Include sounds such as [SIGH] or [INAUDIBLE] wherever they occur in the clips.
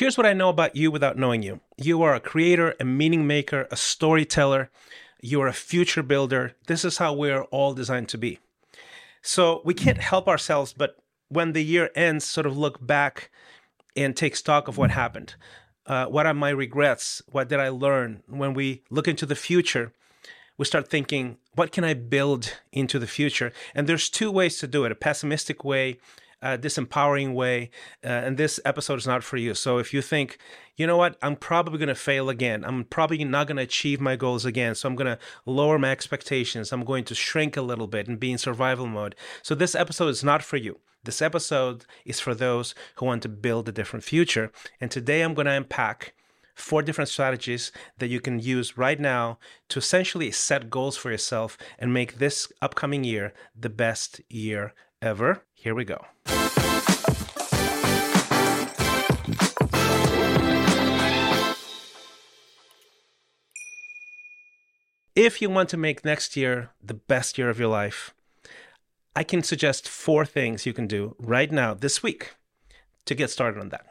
Here's what I know about you without knowing you you are a creator, a meaning maker, a storyteller, you are a future builder. This is how we're all designed to be. So we can't help ourselves, but when the year ends, sort of look back and take stock of what happened. Uh, what are my regrets? What did I learn? When we look into the future, we start thinking, what can I build into the future? And there's two ways to do it a pessimistic way uh, disempowering way. Uh, and this episode is not for you. So if you think, you know what, I'm probably going to fail again, I'm probably not going to achieve my goals again. So I'm going to lower my expectations. I'm going to shrink a little bit and be in survival mode. So this episode is not for you. This episode is for those who want to build a different future. And today I'm going to unpack four different strategies that you can use right now to essentially set goals for yourself and make this upcoming year the best year ever. Here we go. If you want to make next year the best year of your life, I can suggest four things you can do right now, this week, to get started on that.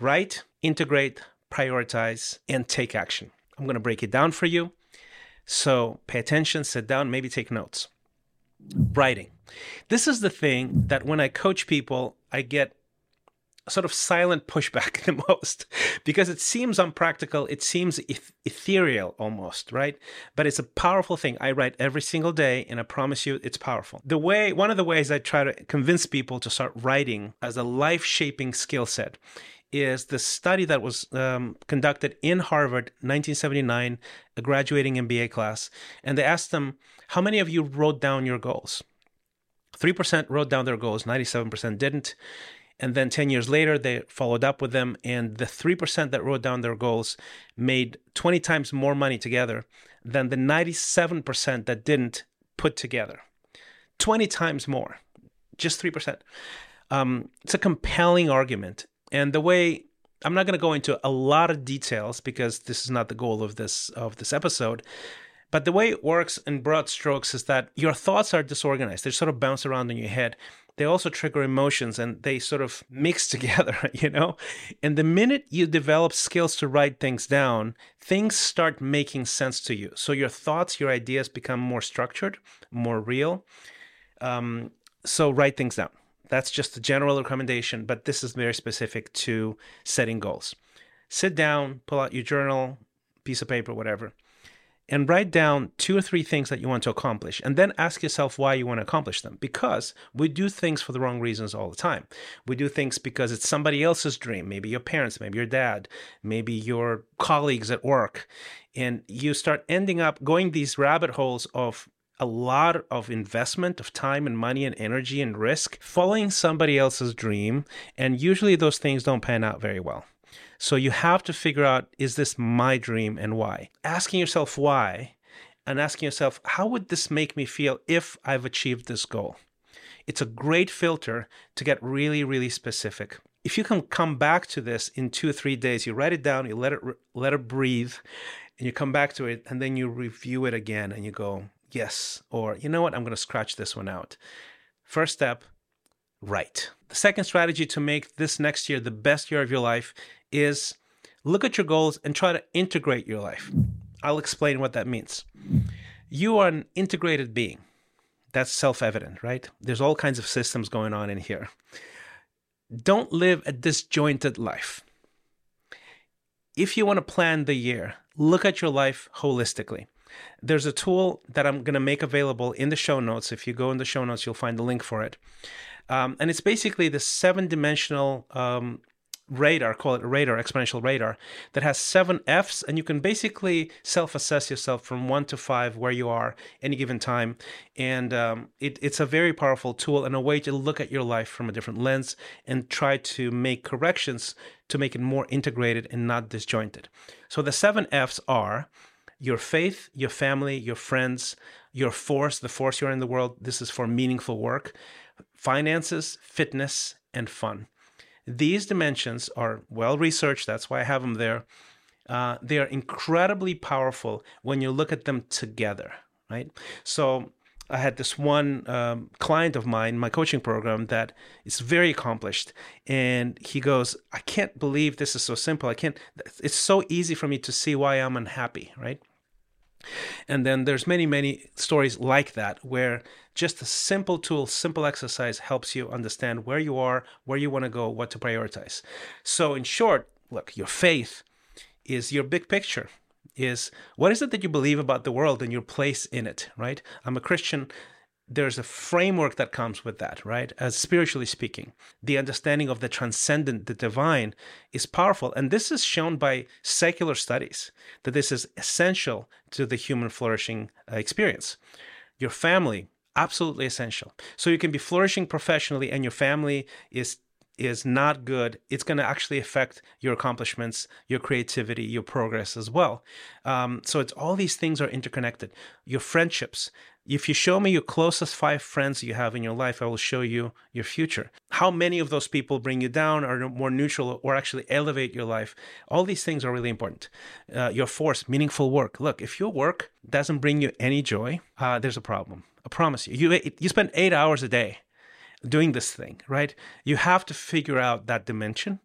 Write, integrate, prioritize, and take action. I'm going to break it down for you. So pay attention, sit down, maybe take notes writing. This is the thing that when I coach people, I get sort of silent pushback [LAUGHS] the most because it seems unpractical. It seems eth- ethereal almost, right? But it's a powerful thing. I write every single day and I promise you it's powerful. The way, one of the ways I try to convince people to start writing as a life shaping skill set is the study that was um, conducted in Harvard, 1979, a graduating MBA class, and they asked them, "How many of you wrote down your goals?" Three percent wrote down their goals, 97% didn't. And then 10 years later, they followed up with them, and the 3% that wrote down their goals made 20 times more money together than the 97% that didn't put together. 20 times more, just 3%. Um, it's a compelling argument. And the way I'm not going to go into a lot of details because this is not the goal of this of this episode. But the way it works in broad strokes is that your thoughts are disorganized. They sort of bounce around in your head. They also trigger emotions and they sort of [LAUGHS] mix together, [LAUGHS] you know? And the minute you develop skills to write things down, things start making sense to you. So your thoughts, your ideas become more structured, more real. Um, so write things down. That's just a general recommendation, but this is very specific to setting goals. Sit down, pull out your journal, piece of paper, whatever, and write down two or three things that you want to accomplish. And then ask yourself why you want to accomplish them. Because we do things for the wrong reasons all the time. We do things because it's somebody else's dream, maybe your parents, maybe your dad, maybe your colleagues at work. And you start ending up going these rabbit holes of a lot of investment of time and money and energy and risk following somebody else's dream. And usually those things don't pan out very well. So you have to figure out is this my dream and why? Asking yourself why and asking yourself, how would this make me feel if I've achieved this goal? It's a great filter to get really, really specific. If you can come back to this in two or three days, you write it down, you let it let it breathe, and you come back to it, and then you review it again, and you go, yes, or you know what, I'm going to scratch this one out. First step, write. The second strategy to make this next year the best year of your life is look at your goals and try to integrate your life. I'll explain what that means. You are an integrated being. That's self evident, right? There's all kinds of systems going on in here. Don't live a disjointed life. If you want to plan the year, look at your life holistically. There's a tool that I'm going to make available in the show notes. If you go in the show notes, you'll find the link for it. Um, and it's basically the seven dimensional um, radar, call it a radar, exponential radar, that has seven F's, and you can basically self assess yourself from one to five where you are any given time. And um, it, it's a very powerful tool and a way to look at your life from a different lens and try to make corrections to make it more integrated and not disjointed. So the seven F's are your faith, your family, your friends, your force, the force you're in the world. This is for meaningful work, finances, fitness, and fun. These dimensions are well researched, that's why I have them there. Uh, they are incredibly powerful when you look at them together, right? So I had this one um, client of mine, my coaching program, that is very accomplished, and he goes, "I can't believe this is so simple. I can't. It's so easy for me to see why I'm unhappy, right?" And then there's many, many stories like that where just a simple tool, simple exercise helps you understand where you are, where you want to go, what to prioritize. So, in short, look, your faith is your big picture. Is what is it that you believe about the world and your place in it, right? I'm a Christian there's a framework that comes with that, right? As spiritually speaking, the understanding of the transcendent, the divine, is powerful. And this is shown by secular studies that this is essential to the human flourishing uh, experience. Your family, absolutely essential. So you can be flourishing professionally and your family is is not good, it's going to actually affect your accomplishments, your creativity, your progress as well. Um, so it's all these things are interconnected. Your friendships. If you show me your closest five friends you have in your life, I will show you your future. How many of those people bring you down, are more neutral, or actually elevate your life? All these things are really important. Uh, your force, meaningful work. Look, if your work doesn't bring you any joy, uh, there's a problem. I promise you. You you spend eight hours a day doing this thing, right? You have to figure out that dimension.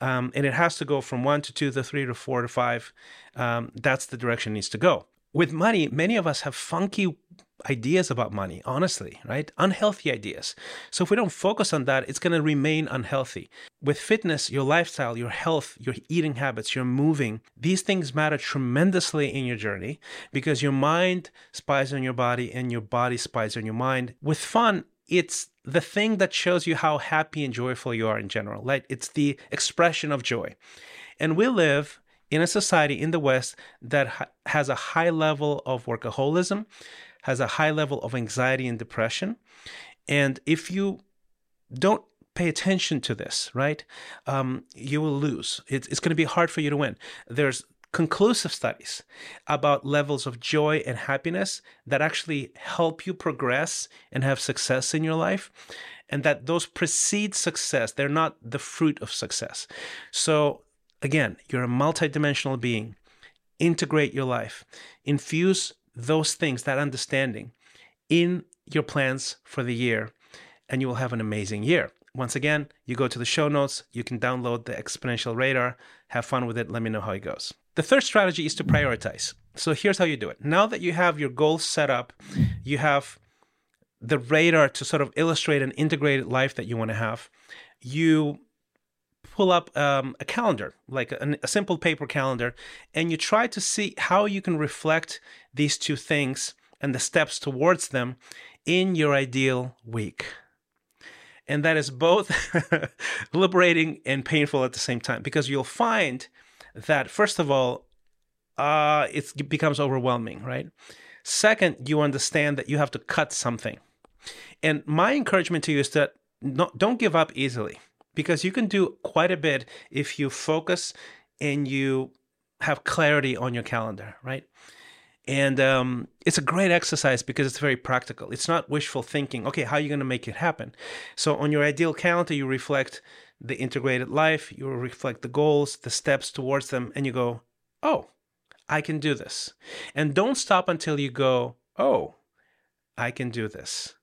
Um, and it has to go from one to two to three to four to five. Um, that's the direction it needs to go. With money, many of us have funky ideas about money, honestly, right? Unhealthy ideas. So if we don't focus on that, it's going to remain unhealthy. With fitness, your lifestyle, your health, your eating habits, your moving, these things matter tremendously in your journey because your mind spies on your body and your body spies on your mind. With fun, it's the thing that shows you how happy and joyful you are in general. Like it's the expression of joy. And we live in a society in the West that ha- has a high level of workaholism, has a high level of anxiety and depression. And if you don't pay attention to this, right, um, you will lose. It's, it's going to be hard for you to win. There's conclusive studies about levels of joy and happiness that actually help you progress and have success in your life and that those precede success. They're not the fruit of success. So again you're a multidimensional being. Integrate your life. Infuse those things that understanding in your plans for the year and you will have an amazing year. Once again, you go to the show notes, you can download the exponential radar, have fun with it, let me know how it goes. The third strategy is to prioritize. So here's how you do it. Now that you have your goals set up, you have the radar to sort of illustrate an integrated life that you want to have, you pull up um, a calendar, like a, a, simple paper calendar, and you try to see how you can reflect these two things and the steps towards them in your ideal week. And that is both [LAUGHS] liberating and painful at the same time because you'll find that first of all, uh, it becomes overwhelming, right? Second, you understand that you have to cut something. And my encouragement to you is that don't give up easily because you can do quite a bit if you focus and you have clarity on your calendar, right? And um, it's a great exercise because it's very practical. It's not wishful thinking. Okay, how are you going to make it happen? So on your ideal calendar, you reflect the integrated life, you reflect the goals, the steps towards them, and you go, oh, I can do this. And don't stop until you go, oh, I can do this.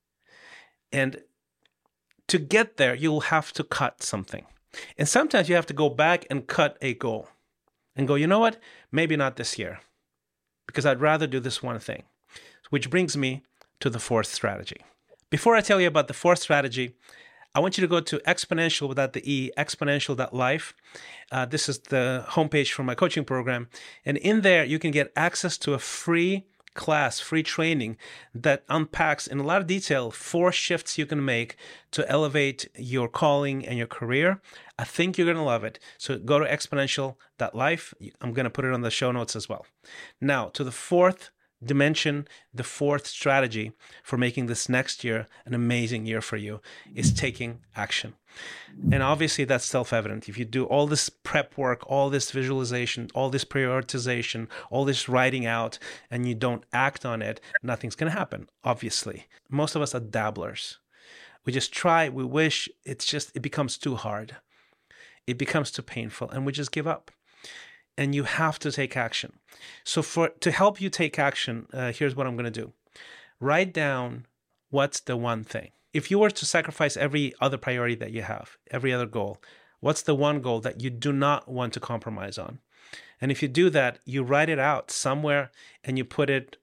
And to get there, you'll have to cut something. And sometimes you have to go back and cut a goal and go, you know what? Maybe not this year, because I'd rather do this one thing. Which brings me to the fourth strategy. Before I tell you about the fourth strategy, I want you to go to exponential without the E, xponential.life. Uh, this is the homepage for my coaching program. And in there, you can get access to a free class, free training that unpacks in a lot of detail four shifts you can make to elevate your calling and your career. I think you're going to love it. So go to xponential.life. I'm going to put it on the show notes as well. Now, to the fourth dimension, the fourth strategy for making this next year an amazing year for you is taking action. And obviously, that's self evident. If you do all this prep work, all this visualization, all this prioritization, all this writing out, and you don't act on it, nothing's going to happen, obviously. Most of us are dabblers. We just try, we wish, it's just, it becomes too hard. It becomes too painful, and we just give up and you have to take action. So for to help you take action, uh, here's what I'm going to do. write down what's the one thing. If you were to sacrifice every other priority that you have, every other goal, what's the one goal that you do not want to compromise on? And if you do that, you write it out somewhere and you put it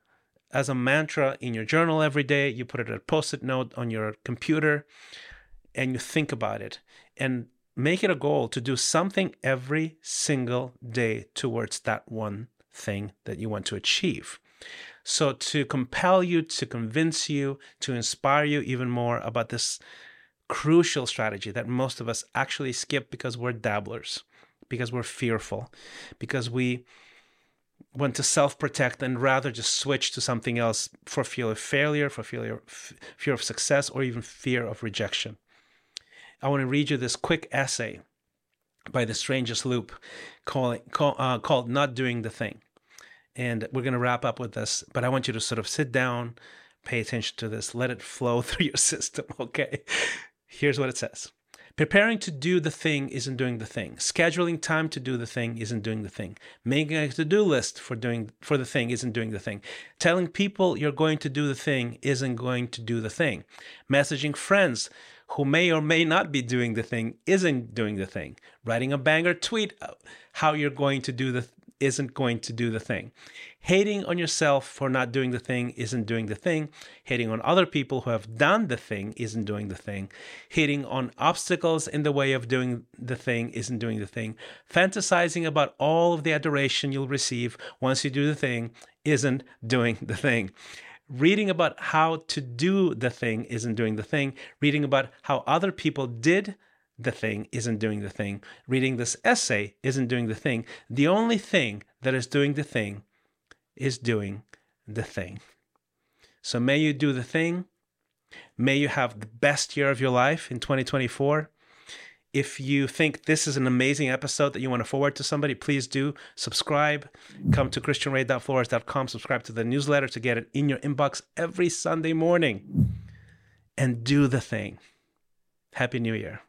as a mantra in your journal every day. You put it a post it note on your computer and you think about it. And make it a goal to do something every single day towards that one thing that you want to achieve. So, to compel you, to convince you, to inspire you even more about this crucial strategy that most of us actually skip because we're dabblers, because we're fearful, because we want to self protect and rather just switch to something else for fear of failure, for fear, of, fear of success, or even fear of rejection. I want to read you this quick essay by the strangest loop call, uh, called Not Doing the Thing. And we're going to wrap up with this, but I want you to sort of sit down, pay attention to this, let it flow [LAUGHS] through your system, okay? Here's what it says Preparing to do the thing isn't doing the thing. Scheduling time to do the thing isn't doing the thing. Making a to-do list for doing for the thing isn't doing the thing. Telling people you're going to do the thing isn't going to do the thing. Messaging friends who may or may not be doing the thing isn't doing the thing. Writing a banger tweet uh, how you're going to do the isn't going to do the thing. Hating on yourself for not doing the thing isn't doing the thing. Hating on other people who have done the thing isn't doing the thing. Hating on obstacles in the way of doing the thing isn't doing the thing. Fantasizing about all of the adoration you'll receive once you do the thing isn't doing the thing. Reading about how to do the thing isn't doing the thing. Reading about how other people did the thing isn't doing the thing. Reading this essay isn't doing the thing. The only thing that is doing the thing is doing the thing. So may you do the thing. May you have the best year of your life in 2024. If you think this is an amazing episode that you want to forward to somebody, please do subscribe. Come to christianrayflores.com, subscribe to the newsletter to get it in your inbox every Sunday morning. And do the thing. Happy New Year.